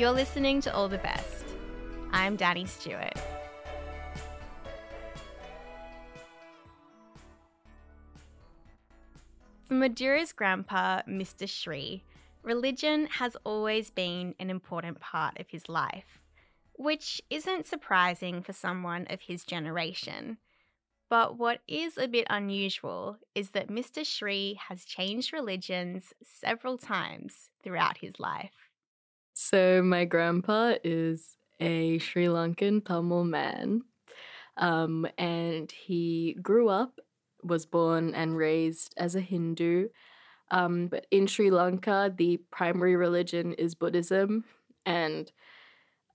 You're listening to All the Best. I'm Danny Stewart. For Madhura's grandpa, Mr. Sri, religion has always been an important part of his life, which isn't surprising for someone of his generation. But what is a bit unusual is that Mr. Sri has changed religions several times throughout his life. So, my grandpa is a Sri Lankan Tamil man, um, and he grew up was born and raised as a Hindu. Um, but in Sri Lanka, the primary religion is Buddhism. And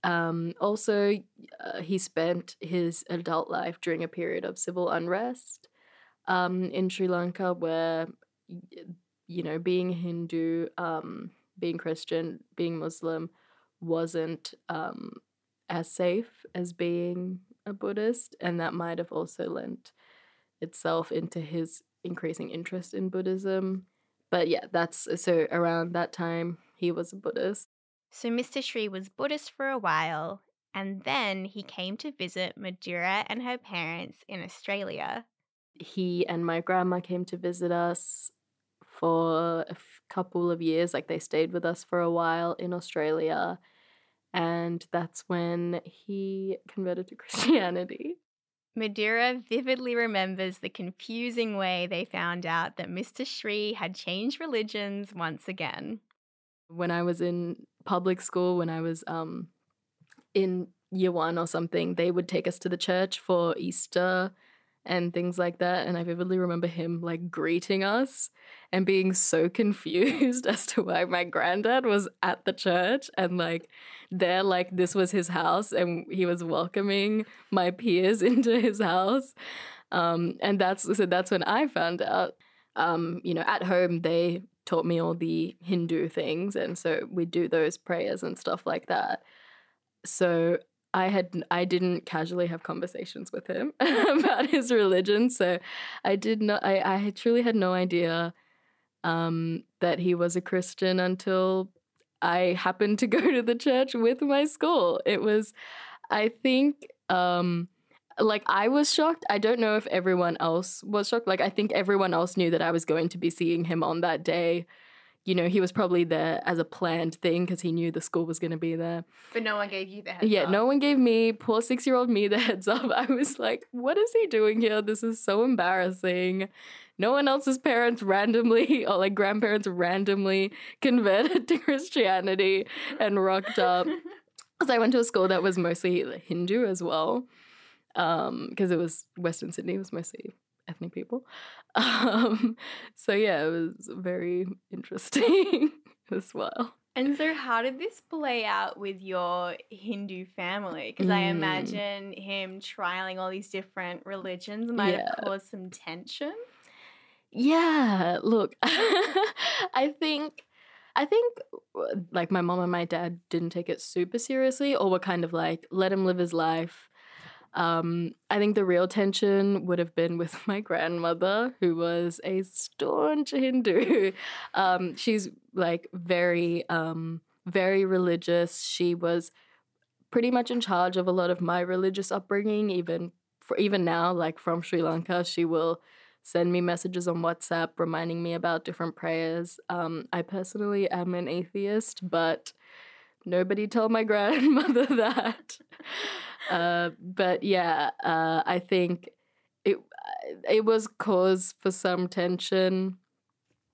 um, also, uh, he spent his adult life during a period of civil unrest um, in Sri Lanka, where, you know, being a Hindu, um, being Christian, being Muslim wasn't um, as safe as being a Buddhist. And that might have also lent itself into his increasing interest in Buddhism. But yeah, that's so around that time he was a Buddhist. So Mr. Sri was Buddhist for a while, and then he came to visit Madhura and her parents in Australia. He and my grandma came to visit us for a f- couple of years. Like they stayed with us for a while in Australia. And that's when he converted to Christianity. Madhura vividly remembers the confusing way they found out that Mr. Sri had changed religions once again. When I was in public school, when I was um, in year one or something, they would take us to the church for Easter and things like that. And I vividly remember him like greeting us and being so confused as to why my granddad was at the church and like there, like this was his house and he was welcoming my peers into his house. Um, and that's so that's when I found out. Um, you know, at home they taught me all the Hindu things, and so we do those prayers and stuff like that. So I had I didn't casually have conversations with him about his religion, so I did not. I I truly had no idea um, that he was a Christian until I happened to go to the church with my school. It was, I think. Um, like I was shocked. I don't know if everyone else was shocked. Like I think everyone else knew that I was going to be seeing him on that day you know, he was probably there as a planned thing because he knew the school was going to be there. But no one gave you the heads up. yeah, up. no one gave me, poor six year old me, the heads up. I was like, what is he doing here? This is so embarrassing. No one else's parents randomly, or like grandparents randomly converted to Christianity and rocked up. Because I went to a school that was mostly Hindu as well. Um, because um, it was Western Sydney, was mostly ethnic people. Um, so yeah, it was very interesting as well. And so, how did this play out with your Hindu family? Because mm. I imagine him trialing all these different religions might yeah. have caused some tension. Yeah, look, I think, I think, like my mom and my dad didn't take it super seriously, or were kind of like, let him live his life um, I think the real tension would have been with my grandmother, who was a staunch Hindu. um, she's like very, um, very religious. She was pretty much in charge of a lot of my religious upbringing, even for even now, like from Sri Lanka, she will send me messages on WhatsApp reminding me about different prayers. Um, I personally am an atheist, but nobody tell my grandmother that. Uh, but yeah, uh, I think it it was cause for some tension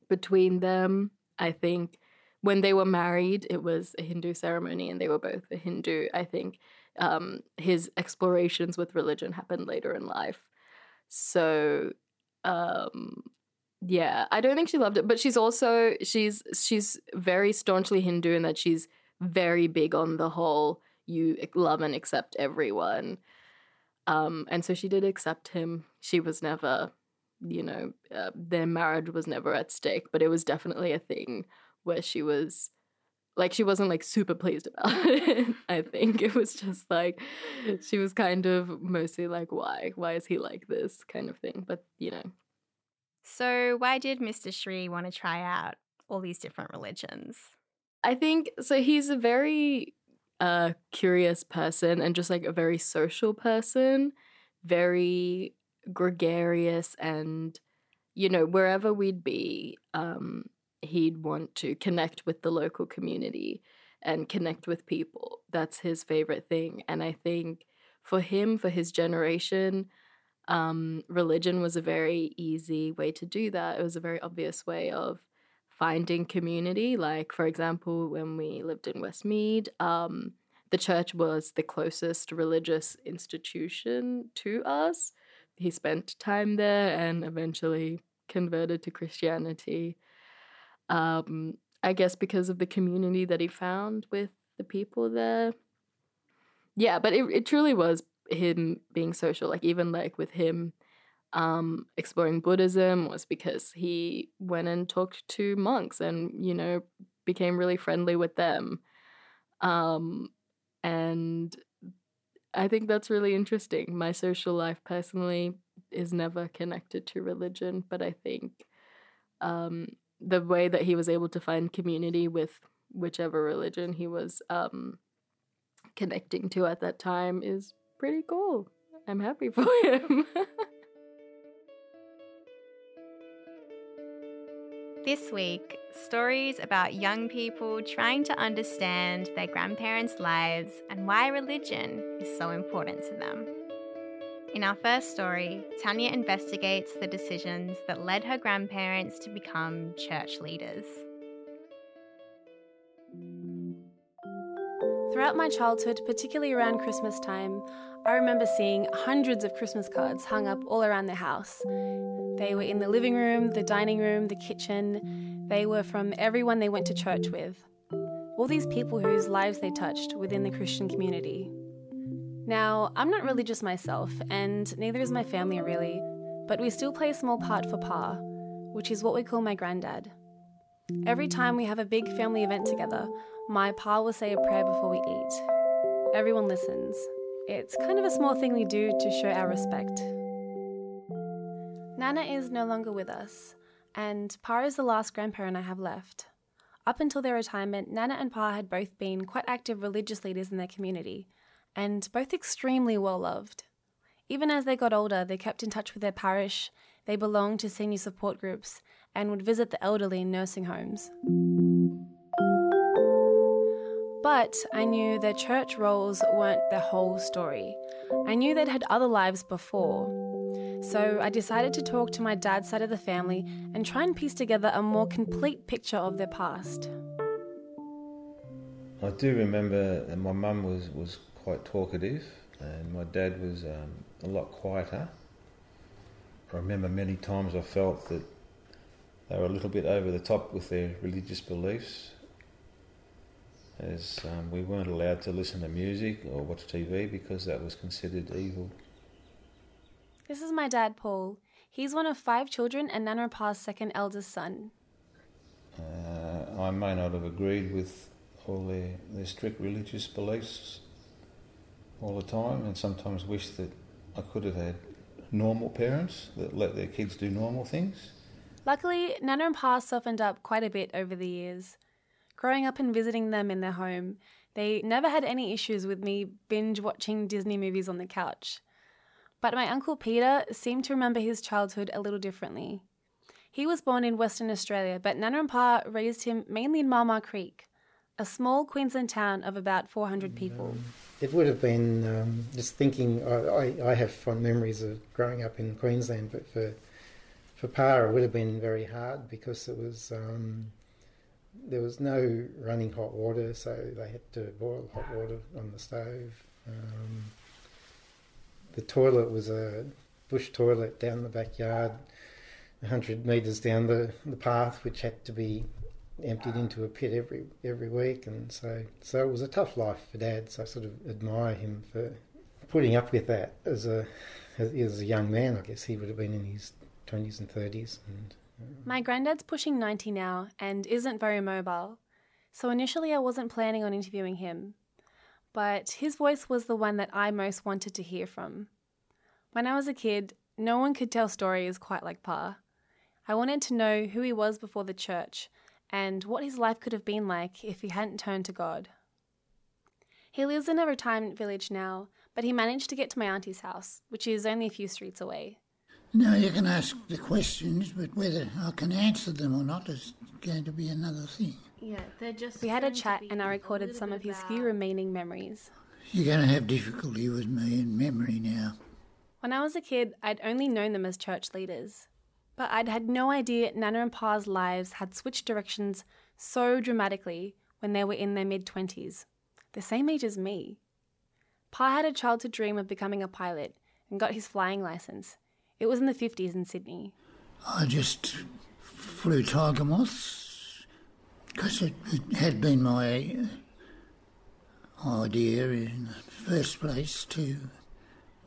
between them. I think when they were married, it was a Hindu ceremony, and they were both a Hindu. I think um, his explorations with religion happened later in life, so um, yeah, I don't think she loved it. But she's also she's she's very staunchly Hindu in that she's very big on the whole you love and accept everyone. Um, and so she did accept him. She was never, you know, uh, their marriage was never at stake, but it was definitely a thing where she was like she wasn't like super pleased about it. I think it was just like she was kind of mostly like, why? Why is he like this kind of thing? But you know. So why did Mr. Sri want to try out all these different religions? I think so. He's a very a curious person and just like a very social person, very gregarious and you know wherever we'd be um he'd want to connect with the local community and connect with people. That's his favorite thing. And I think for him, for his generation, um, religion was a very easy way to do that. It was a very obvious way of finding community. Like, for example, when we lived in Westmead, um, the church was the closest religious institution to us. He spent time there and eventually converted to Christianity. Um, I guess because of the community that he found with the people there. Yeah, but it, it truly was him being social. Like even like with him um, exploring Buddhism was because he went and talked to monks and you know became really friendly with them. Um, and I think that's really interesting. My social life personally is never connected to religion, but I think um, the way that he was able to find community with whichever religion he was um, connecting to at that time is pretty cool. I'm happy for him. this week, stories about young people trying to understand their grandparents' lives and why religion is so important to them. In our first story, Tanya investigates the decisions that led her grandparents to become church leaders. Throughout my childhood, particularly around Christmas time, I remember seeing hundreds of Christmas cards hung up all around the house. They were in the living room, the dining room, the kitchen. They were from everyone they went to church with. All these people whose lives they touched within the Christian community. Now, I'm not religious myself, and neither is my family really, but we still play a small part for Pa, which is what we call my granddad. Every time we have a big family event together, my Pa will say a prayer before we eat. Everyone listens. It's kind of a small thing we do to show our respect. Nana is no longer with us, and Pa is the last grandparent I have left. Up until their retirement, Nana and Pa had both been quite active religious leaders in their community, and both extremely well loved. Even as they got older, they kept in touch with their parish, they belonged to senior support groups, and would visit the elderly in nursing homes. But I knew their church roles weren't the whole story. I knew they'd had other lives before. So I decided to talk to my dad's side of the family and try and piece together a more complete picture of their past. I do remember that my mum was, was quite talkative, and my dad was um, a lot quieter. I remember many times I felt that they were a little bit over the top with their religious beliefs, as um, we weren't allowed to listen to music or watch TV because that was considered evil. This is my dad, Paul. He's one of five children and Nana Pa's second eldest son. Uh, I may not have agreed with all their, their strict religious beliefs all the time, and sometimes wish that I could have had normal parents that let their kids do normal things. Luckily, Nana and Pa softened up quite a bit over the years. Growing up and visiting them in their home, they never had any issues with me binge watching Disney movies on the couch. But my uncle Peter seemed to remember his childhood a little differently. He was born in Western Australia, but Nana and Pa raised him mainly in Marmar Creek, a small Queensland town of about 400 people. It would have been um, just thinking. I, I, I, have fond memories of growing up in Queensland, but for for Pa, it would have been very hard because it was um, there was no running hot water, so they had to boil hot water on the stove. Um, the toilet was a bush toilet down the backyard, 100 metres down the, the path, which had to be emptied into a pit every every week, and so so it was a tough life for Dad. So I sort of admire him for putting up with that as a as, a young man. I guess he would have been in his 20s and 30s, and my granddad's pushing 90 now and isn't very mobile, so initially I wasn't planning on interviewing him. But his voice was the one that I most wanted to hear from. When I was a kid, no one could tell stories quite like Pa. I wanted to know who he was before the church and what his life could have been like if he hadn't turned to God. He lives in a retirement village now, but he managed to get to my auntie's house, which is only a few streets away. No, you can ask the questions, but whether I can answer them or not is going to be another thing. Yeah, they're just. We had a chat and I recorded some of his few remaining memories. You're going to have difficulty with me in memory now. When I was a kid, I'd only known them as church leaders. But I'd had no idea Nana and Pa's lives had switched directions so dramatically when they were in their mid 20s, the same age as me. Pa had a childhood dream of becoming a pilot and got his flying license. It was in the 50s in Sydney. I just flew tiger moths because it, it had been my idea in the first place to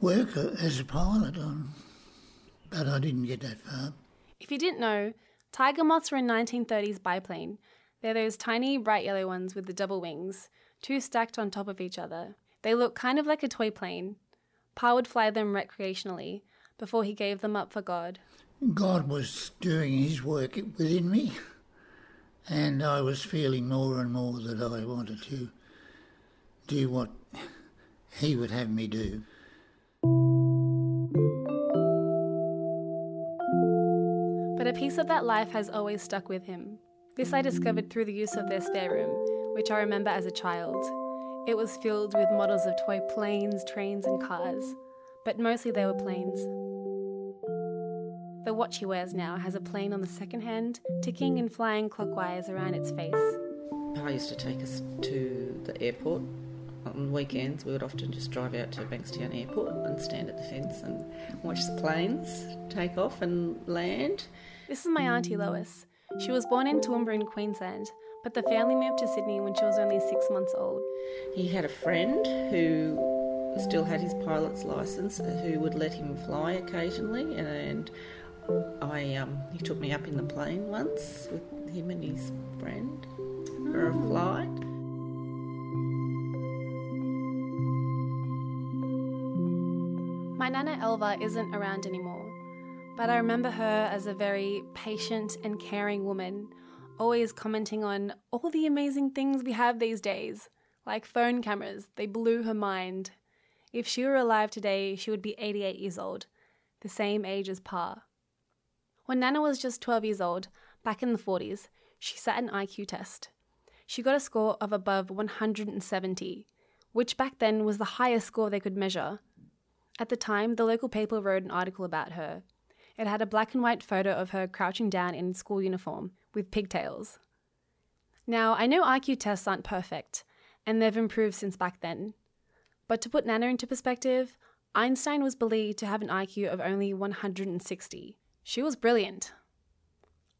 work as a pilot on, but I didn't get that far. If you didn't know, tiger moths were a 1930s biplane. They're those tiny, bright yellow ones with the double wings, two stacked on top of each other. They look kind of like a toy plane. Pa would fly them recreationally before he gave them up for God. God was doing his work within me, and I was feeling more and more that I wanted to do what he would have me do. But a piece of that life has always stuck with him. This I discovered through the use of their spare room, which I remember as a child. It was filled with models of toy planes, trains, and cars, but mostly they were planes. The watch he wears now has a plane on the second hand, ticking and flying clockwise around its face. Pa used to take us to the airport on weekends. We would often just drive out to Bankstown Airport and stand at the fence and watch the planes take off and land. This is my auntie Lois. She was born in Toowoomba in Queensland, but the family moved to Sydney when she was only six months old. He had a friend who still had his pilot's license who would let him fly occasionally and I um, he took me up in the plane once with him and his friend for a flight. My Nana Elva isn't around anymore, but I remember her as a very patient and caring woman, always commenting on all the amazing things we have these days, like phone cameras. They blew her mind. If she were alive today, she would be 88 years old, the same age as Pa. When Nana was just 12 years old, back in the 40s, she sat an IQ test. She got a score of above 170, which back then was the highest score they could measure. At the time, the local paper wrote an article about her. It had a black and white photo of her crouching down in school uniform with pigtails. Now, I know IQ tests aren't perfect, and they've improved since back then. But to put Nana into perspective, Einstein was believed to have an IQ of only 160. She was brilliant.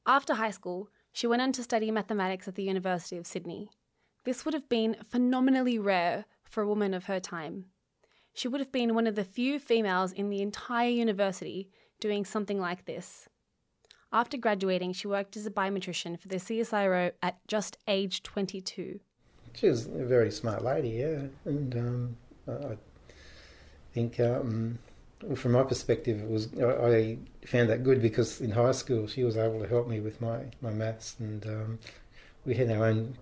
After high school, she went on to study mathematics at the University of Sydney. This would have been phenomenally rare for a woman of her time. She would have been one of the few females in the entire university doing something like this. After graduating, she worked as a biometrician for the CSIRO at just age 22. She was a very smart lady, yeah, and um, I think um, from my perspective, it was I found that good because in high school she was able to help me with my my maths, and um, we had our own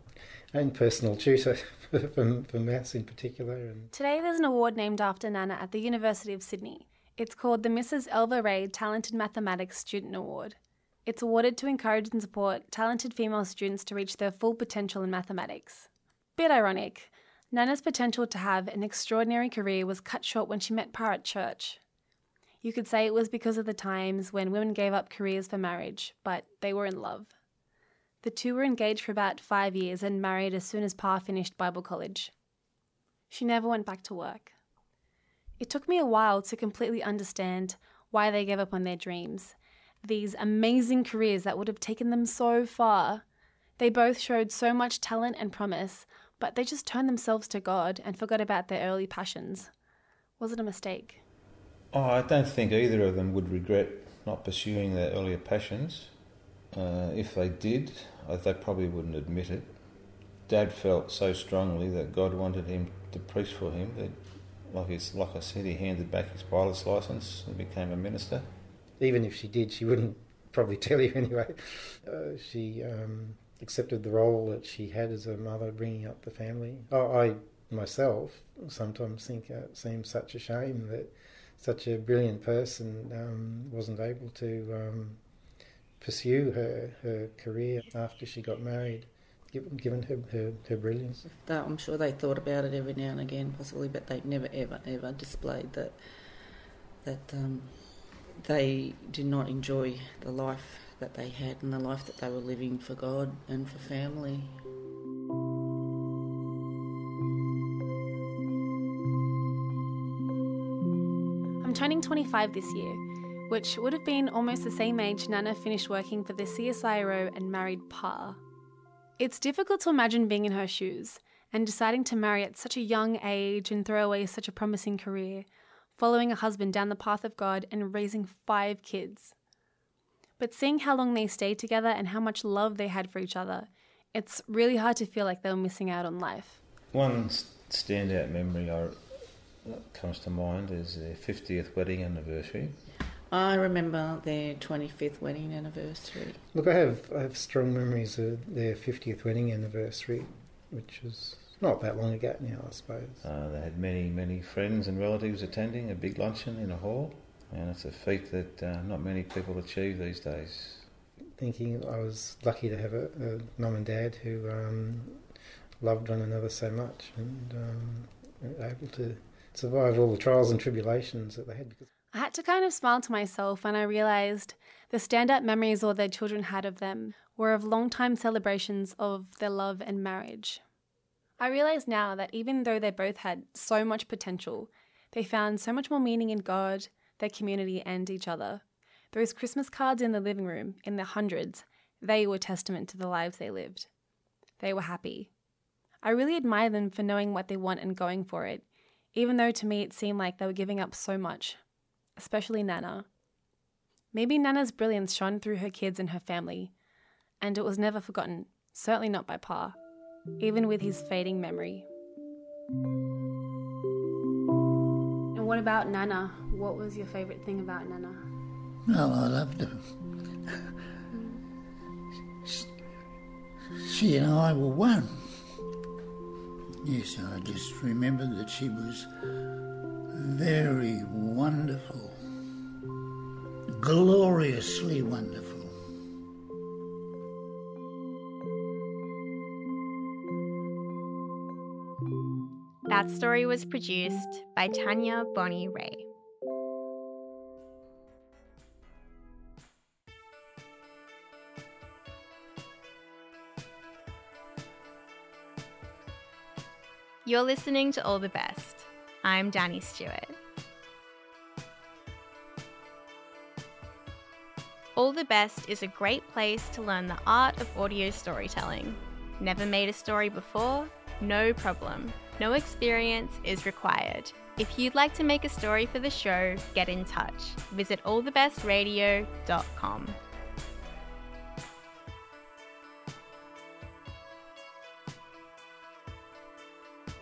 own personal tutor for, for maths in particular. And Today, there's an award named after Nana at the University of Sydney. It's called the Mrs. Elva Ray Talented Mathematics Student Award. It's awarded to encourage and support talented female students to reach their full potential in mathematics. Bit ironic, Nana's potential to have an extraordinary career was cut short when she met Pa at church. You could say it was because of the times when women gave up careers for marriage, but they were in love. The two were engaged for about five years and married as soon as Pa finished Bible college. She never went back to work. It took me a while to completely understand why they gave up on their dreams, these amazing careers that would have taken them so far. They both showed so much talent and promise, but they just turned themselves to God and forgot about their early passions. Was it a mistake? Oh, I don't think either of them would regret not pursuing their earlier passions. Uh, if they did, they probably wouldn't admit it. Dad felt so strongly that God wanted him to preach for him that, like, it's, like I said, he handed back his pilot's license and became a minister. Even if she did, she wouldn't probably tell you anyway. Uh, she um, accepted the role that she had as a mother, bringing up the family. Oh, I myself sometimes think it seems such a shame that such a brilliant person um, wasn't able to um, pursue her, her career after she got married, given, given her, her, her brilliance. I'm sure they thought about it every now and again, possibly, but they never, ever, ever displayed that that um, they did not enjoy the life that they had and the life that they were living for God and for family. Turning 25 this year, which would have been almost the same age Nana finished working for the CSIRO and married Pa. It's difficult to imagine being in her shoes and deciding to marry at such a young age and throw away such a promising career, following a husband down the path of God and raising five kids. But seeing how long they stayed together and how much love they had for each other, it's really hard to feel like they were missing out on life. One standout memory I, that comes to mind is their 50th wedding anniversary. I remember their 25th wedding anniversary. Look, I have I have strong memories of their 50th wedding anniversary, which was not that long ago now, I suppose. Uh, they had many, many friends and relatives attending a big luncheon in a hall, and it's a feat that uh, not many people achieve these days. Thinking I was lucky to have a, a mum and dad who um, loved one another so much and um, were able to survive all the trials and tribulations that they had. Because I had to kind of smile to myself when I realised the standout memories all their children had of them were of long time celebrations of their love and marriage. I realise now that even though they both had so much potential, they found so much more meaning in God, their community, and each other. Those Christmas cards in the living room, in the hundreds, they were testament to the lives they lived. They were happy. I really admire them for knowing what they want and going for it, even though to me it seemed like they were giving up so much, especially Nana. Maybe Nana's brilliance shone through her kids and her family, and it was never forgotten, certainly not by Pa, even with his fading memory. And what about Nana? What was your favourite thing about Nana? Well, I loved her. Mm. She and I were one. Yes, I just remember that she was very wonderful, gloriously wonderful. That story was produced by Tanya Bonnie Ray. You're listening to All the Best. I'm Danny Stewart. All the Best is a great place to learn the art of audio storytelling. Never made a story before? No problem. No experience is required. If you'd like to make a story for the show, get in touch. Visit allthebestradio.com.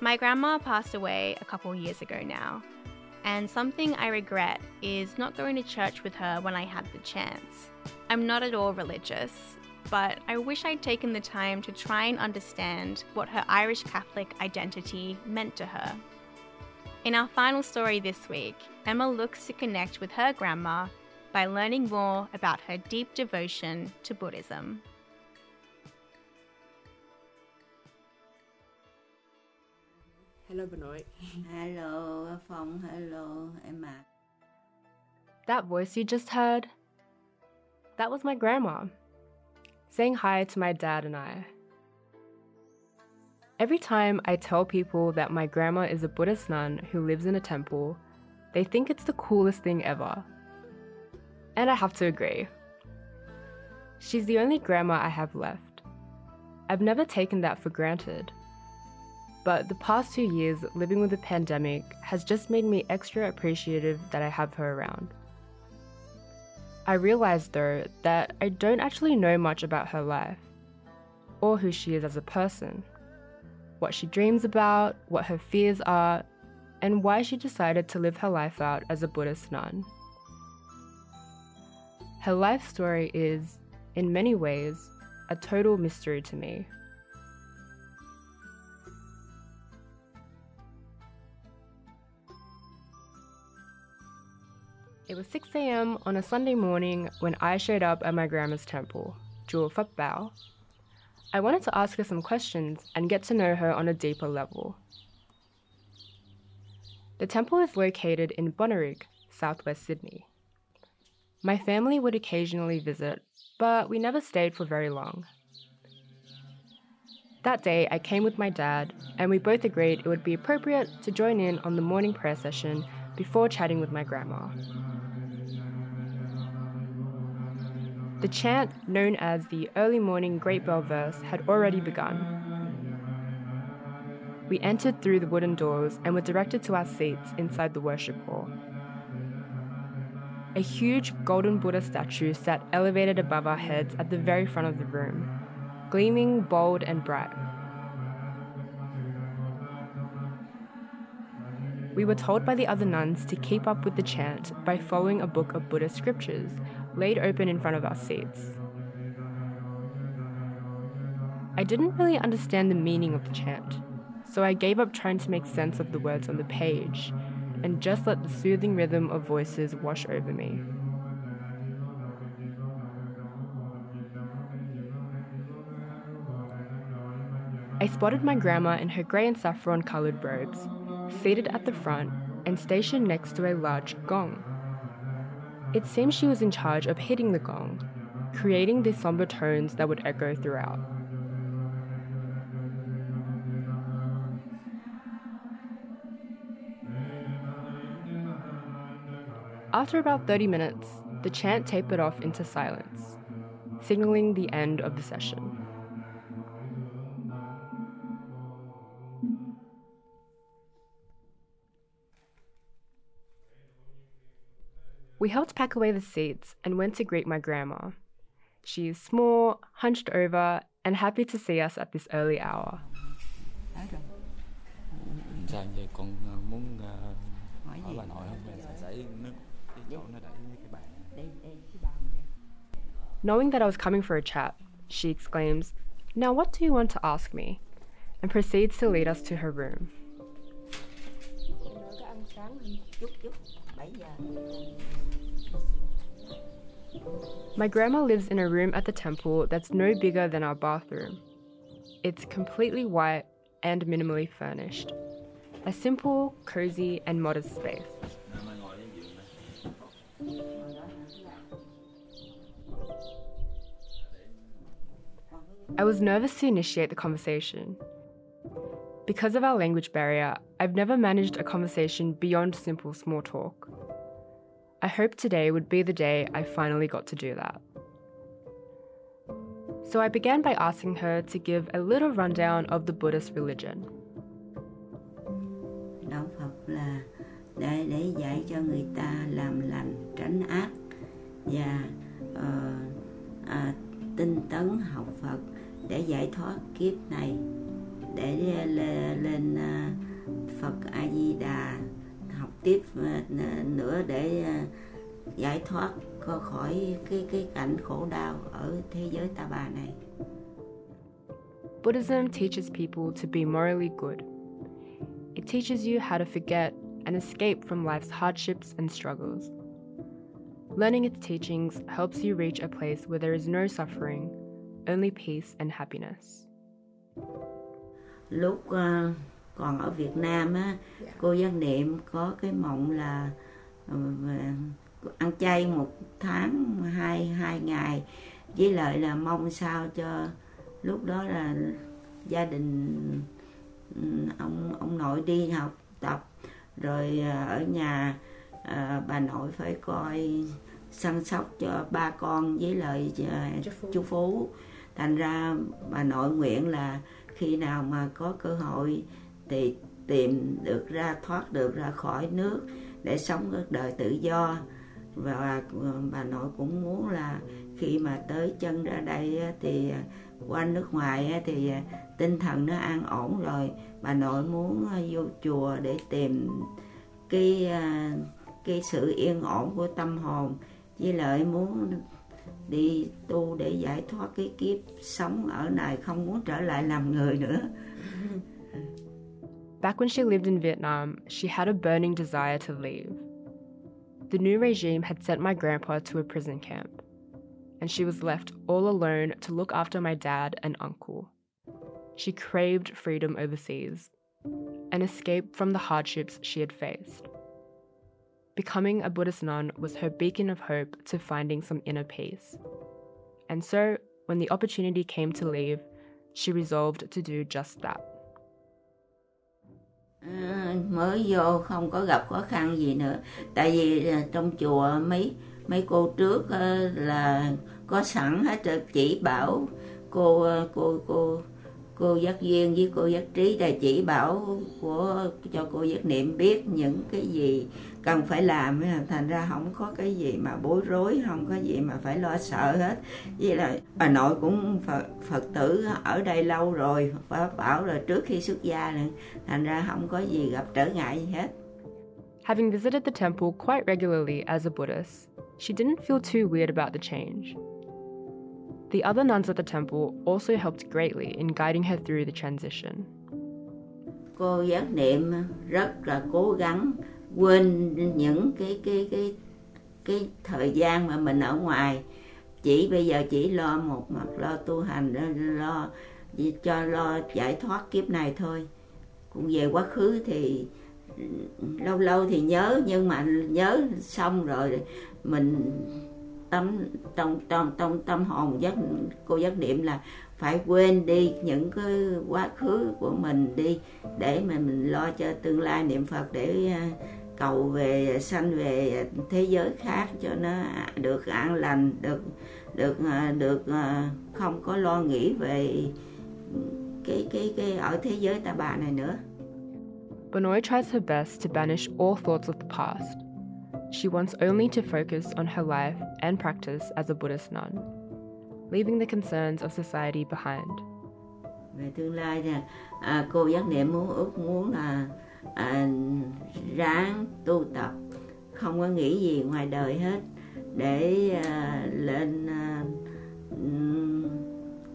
My grandma passed away a couple years ago now, and something I regret is not going to church with her when I had the chance. I'm not at all religious, but I wish I'd taken the time to try and understand what her Irish Catholic identity meant to her. In our final story this week, Emma looks to connect with her grandma by learning more about her deep devotion to Buddhism. Hello Bà nội. Hello, Phong. Hello, Emma. That voice you just heard, that was my grandma, saying hi to my dad and I. Every time I tell people that my grandma is a Buddhist nun who lives in a temple, they think it's the coolest thing ever. And I have to agree. She's the only grandma I have left. I've never taken that for granted. But the past two years living with the pandemic has just made me extra appreciative that I have her around. I realized though that I don't actually know much about her life, or who she is as a person, what she dreams about, what her fears are, and why she decided to live her life out as a Buddhist nun. Her life story is, in many ways, a total mystery to me. It was 6 a.m. on a Sunday morning when I showed up at my grandma's temple, Chùa Pháp Bảo. I wanted to ask her some questions and get to know her on a deeper level. The temple is located in Bonnyrigg, southwest Sydney. My family would occasionally visit, but we never stayed for very long. That day, I came with my dad, and we both agreed it would be appropriate to join in on the morning prayer session before chatting with my grandma. The chant, known as the early morning Great Bell verse, had already begun. We entered through the wooden doors and were directed to our seats inside the worship hall. A huge golden Buddha statue sat elevated above our heads at the very front of the room, gleaming bold and bright. We were told by the other nuns to keep up with the chant by following a book of Buddhist scriptures laid open in front of our seats. I didn't really understand the meaning of the chant, so I gave up trying to make sense of the words on the page and just let the soothing rhythm of voices wash over me. I spotted my grandma in her grey and saffron coloured robes, seated at the front and stationed next to a large gong. It seemed she was in charge of hitting the gong, creating the somber tones that would echo throughout. After about 30 minutes, the chant tapered off into silence, signaling the end of the session. We helped pack away the seats and went to greet my grandma. She is small, hunched over, and happy to see us at this early hour. Knowing that I was coming for a chat, she exclaims, Now what do you want to ask me? and proceeds to lead us to her room. My grandma lives in a room at the temple that's no bigger than our bathroom. It's completely white and minimally furnished. A simple, cozy, and modest space. I was nervous to initiate the conversation. Because of our language barrier, I've never managed a conversation beyond simple small talk. I hoped today would be the day I finally got to do that. So I began by asking her to give a little rundown of the Buddhist religion. đạo Phật là để để dạy cho người ta làm lành tránh ác và tấn học Phật để giải thoát kiếp này để lên, lên Phật A Di Đà tiếp nữa để giải thoát khỏi cái cái cảnh khổ đau ở thế giới ta bà này. Buddhism teaches people to be morally good. It teaches you how to forget and escape from life's hardships and struggles. Learning its teachings helps you reach a place where there is no suffering, only peace and happiness. lúc ờ, còn ở Việt Nam á cô giác niệm có cái mộng là ờ, ăn chay một tháng hai hai ngày. Với lại là mong sao cho lúc đó là gia đình ừ, ông ông nội đi học tập. Rồi ờ, ở nhà ờ, bà nội phải coi săn sóc cho ba con với lại ờ, chú Phú. Thành ra bà nội nguyện là khi nào mà có cơ hội thì tìm được ra, thoát được ra khỏi nước để sống cuộc đời tự do. Và bà nội cũng muốn là khi mà tới chân ra đây thì qua nước ngoài thì tinh thần nó an ổn rồi. Bà nội muốn vô chùa để tìm cái à, cái sự yên ổn của tâm hồn. Với lại muốn đi tu để giải thoát cái kiếp sống ở này, không muốn trở lại làm người nữa. Back when she lived in Vietnam, she had a burning desire to leave. the new regime had sent my grandpa to a prison camp, and she was left all alone to look after my dad and uncle. She craved freedom overseas, an escape from the hardships she had faced. Becoming a Buddhist nun was her beacon of hope to finding some inner peace. And so, when the opportunity came to leave, she resolved to do just that. Ờ, mới vô không có gặp khó khăn gì nữa. Tại vì ờ, trong chùa mấy mấy cô trước ờ, là có sẵn hết rồi. Chỉ bảo cô cô cô cô giác duyên với cô giác trí là chỉ bảo của, cho cô giác niệm biết những cái gì cần phải làm thành ra không có cái gì mà bối rối không có gì mà phải lo sợ hết với là bà nội cũng phật, phật tử ở đây lâu rồi và bảo là trước khi xuất gia nữa thành ra không có gì gặp trở ngại gì hết Having visited the temple quite regularly as a Buddhist, she didn't feel too weird about the change. The other nuns at the temple also helped greatly in guiding her through the transition. Cô giác niệm rất là cố gắng quên những cái cái cái cái thời gian mà mình ở ngoài. Chỉ bây giờ chỉ lo một mặt, lo tu hành, lo cho lo giải thoát kiếp này thôi. Cũng về quá khứ thì lâu lâu thì nhớ, nhưng mà nhớ xong rồi mình tâm trong trong trong tâm hồn giác cô giác niệm là phải quên đi những cái quá khứ của mình đi, để mà mình lo cho tương lai niệm Phật để cầu về sanh về thế giới khác cho nó được an lành được được được không có lo nghĩ về cái cái cái ở thế giới ta bà này nữa. Benoy tries her best to banish all thoughts of the past. She wants only to focus on her life and practice as a Buddhist nun, leaving the concerns of society behind. Về tương lai thì à, cô giác niệm muốn ước muốn là à, ráng tu tập. Không có nghĩ gì ngoài đời hết. Để à, lên à,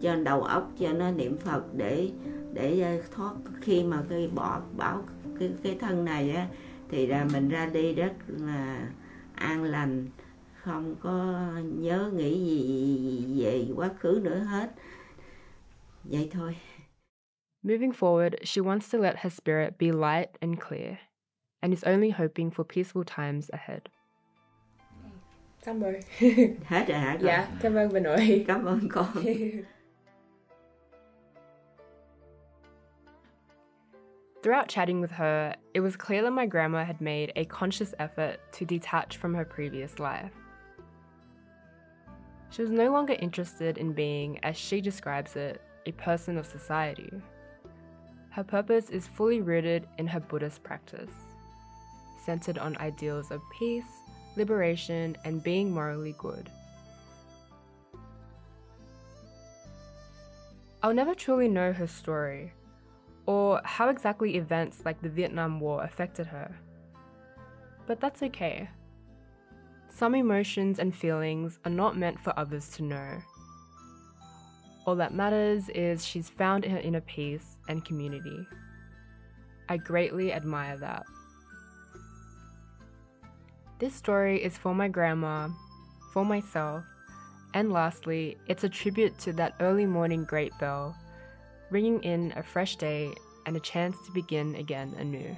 cho đầu óc cho nó niệm Phật để để à, thoát. Khi mà cái bỏ bảo cái cái thân này á thì là mình ra đi rất là an lành. Không có nhớ nghĩ gì về quá khứ nữa hết. Vậy thôi. Moving forward, she wants to let her spirit be light and clear, and is only hoping for peaceful times ahead. Cảm ơn. Hết rồi hả con? Dạ, cảm ơn bà nội. Cảm ơn con. Throughout chatting with her, it was clear that my grandma had made a conscious effort to detach from her previous life. She was no longer interested in being, as she describes it, a person of society. Her purpose is fully rooted in her Buddhist practice, centered on ideals of peace, liberation, and being morally good. I'll never truly know her story, or how exactly events like the Vietnam War affected her. But that's okay. Some emotions and feelings are not meant for others to know. All that matters is she's found her inner peace and community. I greatly admire that. This story is for my grandma, for myself, and lastly, it's a tribute to that early morning great bell, ringing in a fresh day and a chance to begin again anew.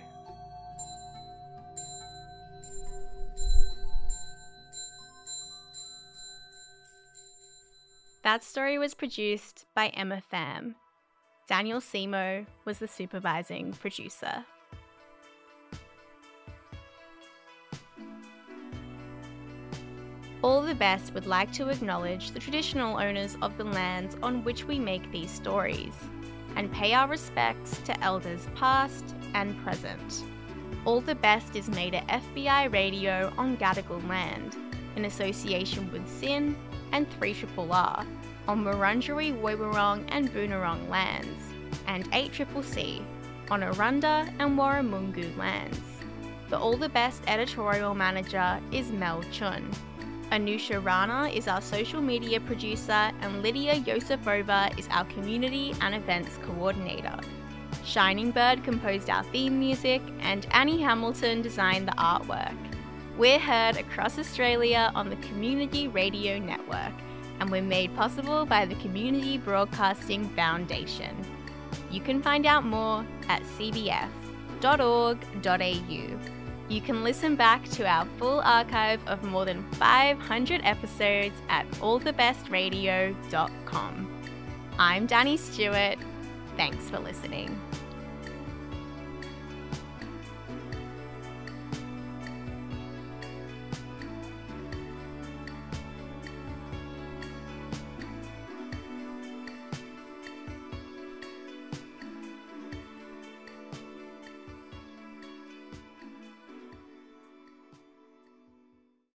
That story was produced by Emma Pham. Daniel Simo was the supervising producer. All the Best would like to acknowledge the traditional owners of the lands on which we make these stories and pay our respects to elders past and present. All the Best is made at FBI Radio on Gadigal land in association with SYN and 3RRR on Wurundjeri, Woiwurrung and Boonwurrung lands, and 8CCC on Arunda and Warramungu lands. The All the Best editorial manager is Mel Chun. Anusha Rana is our social media producer, and Lydia Yosefova is our community and events coordinator. Shining Bird composed our theme music, and Annie Hamilton designed the artwork. We're heard across Australia on the Community Radio Network, and we're made possible by the Community Broadcasting Foundation. You can find out more at cbf.org.au. You can listen back to our full archive of more than 500 episodes at allthebestradio.com. I'm Danny Stewart. Thanks for listening.